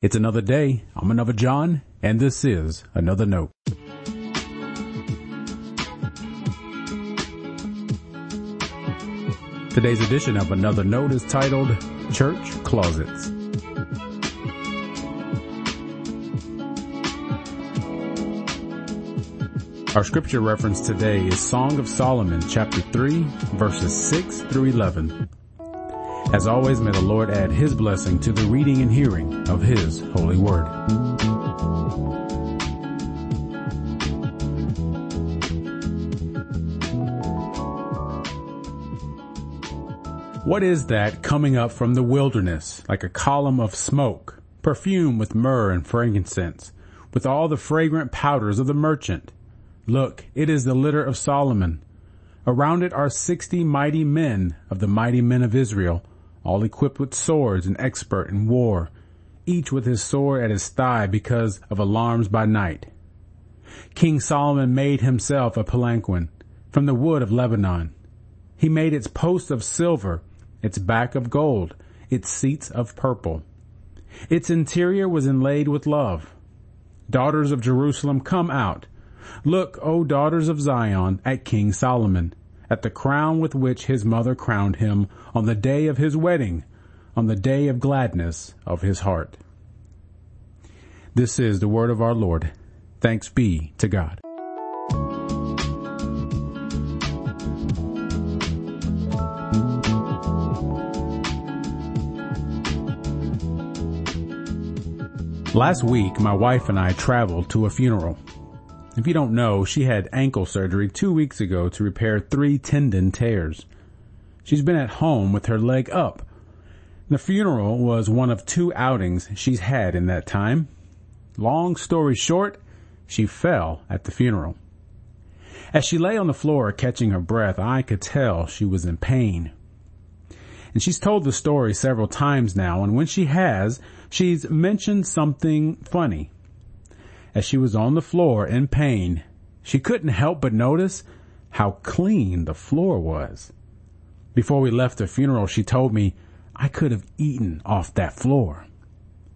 It's another day. I'm another John, and this is another note. Today's edition of Another Note is titled Church Closets. Our scripture reference today is Song of Solomon chapter 3 verses 6 through 11. As always, may the Lord add his blessing to the reading and hearing of his holy word. What is that coming up from the wilderness like a column of smoke, perfume with myrrh and frankincense, with all the fragrant powders of the merchant? Look, it is the litter of Solomon. Around it are sixty mighty men of the mighty men of Israel, all equipped with swords and expert in war, each with his sword at his thigh because of alarms by night. King Solomon made himself a palanquin from the wood of Lebanon. He made its posts of silver, its back of gold, its seats of purple. Its interior was inlaid with love. Daughters of Jerusalem, come out. Look, O daughters of Zion, at King Solomon at the crown with which his mother crowned him on the day of his wedding, on the day of gladness of his heart. This is the word of our Lord. Thanks be to God. Last week, my wife and I traveled to a funeral. If you don't know, she had ankle surgery two weeks ago to repair three tendon tears. She's been at home with her leg up. The funeral was one of two outings she's had in that time. Long story short, she fell at the funeral. As she lay on the floor catching her breath, I could tell she was in pain. And she's told the story several times now, and when she has, she's mentioned something funny as she was on the floor in pain, she couldn't help but notice how clean the floor was. Before we left the funeral, she told me I could have eaten off that floor.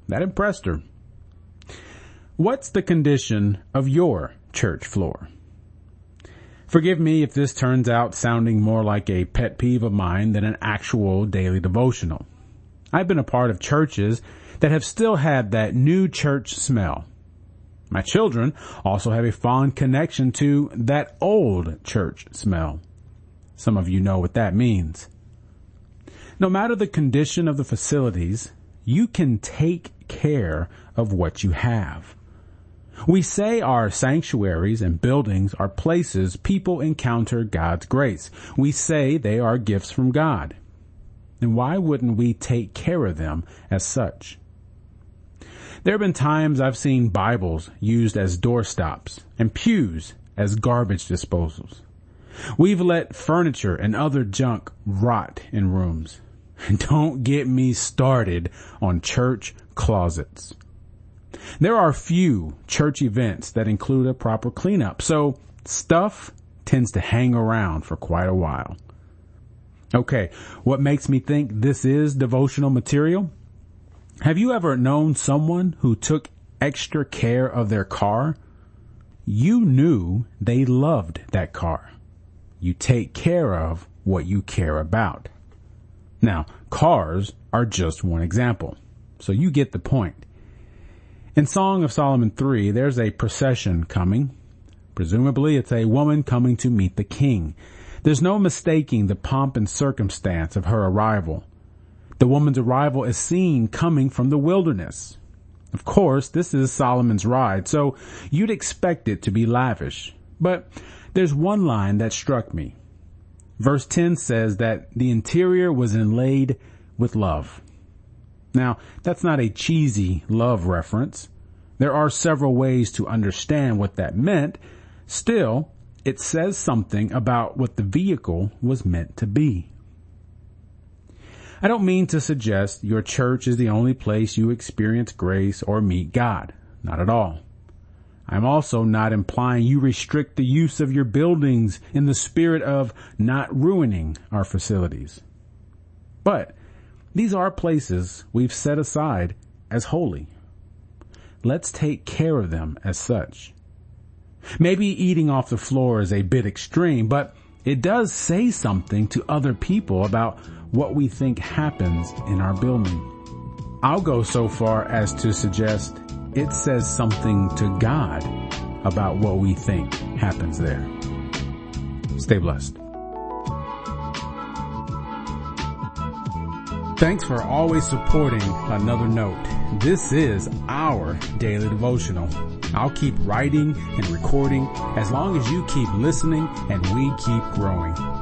That impressed her. What's the condition of your church floor? Forgive me if this turns out sounding more like a pet peeve of mine than an actual daily devotional. I've been a part of churches that have still had that new church smell. My children also have a fond connection to that old church smell. Some of you know what that means. No matter the condition of the facilities, you can take care of what you have. We say our sanctuaries and buildings are places people encounter God's grace. We say they are gifts from God. Then why wouldn't we take care of them as such? There have been times I've seen Bibles used as doorstops and pews as garbage disposals. We've let furniture and other junk rot in rooms. Don't get me started on church closets. There are few church events that include a proper cleanup, so stuff tends to hang around for quite a while. Okay, what makes me think this is devotional material? Have you ever known someone who took extra care of their car? You knew they loved that car. You take care of what you care about. Now, cars are just one example. So you get the point. In Song of Solomon 3, there's a procession coming. Presumably it's a woman coming to meet the king. There's no mistaking the pomp and circumstance of her arrival. The woman's arrival is seen coming from the wilderness. Of course, this is Solomon's ride, so you'd expect it to be lavish. But there's one line that struck me. Verse 10 says that the interior was inlaid with love. Now, that's not a cheesy love reference. There are several ways to understand what that meant. Still, it says something about what the vehicle was meant to be. I don't mean to suggest your church is the only place you experience grace or meet God. Not at all. I'm also not implying you restrict the use of your buildings in the spirit of not ruining our facilities. But these are places we've set aside as holy. let's take care of them as such. Maybe eating off the floor is a bit extreme, but it does say something to other people about what we think happens in our building. I'll go so far as to suggest it says something to God about what we think happens there. Stay blessed. Thanks for always supporting Another Note. This is our daily devotional. I'll keep writing and recording as long as you keep listening and we keep growing.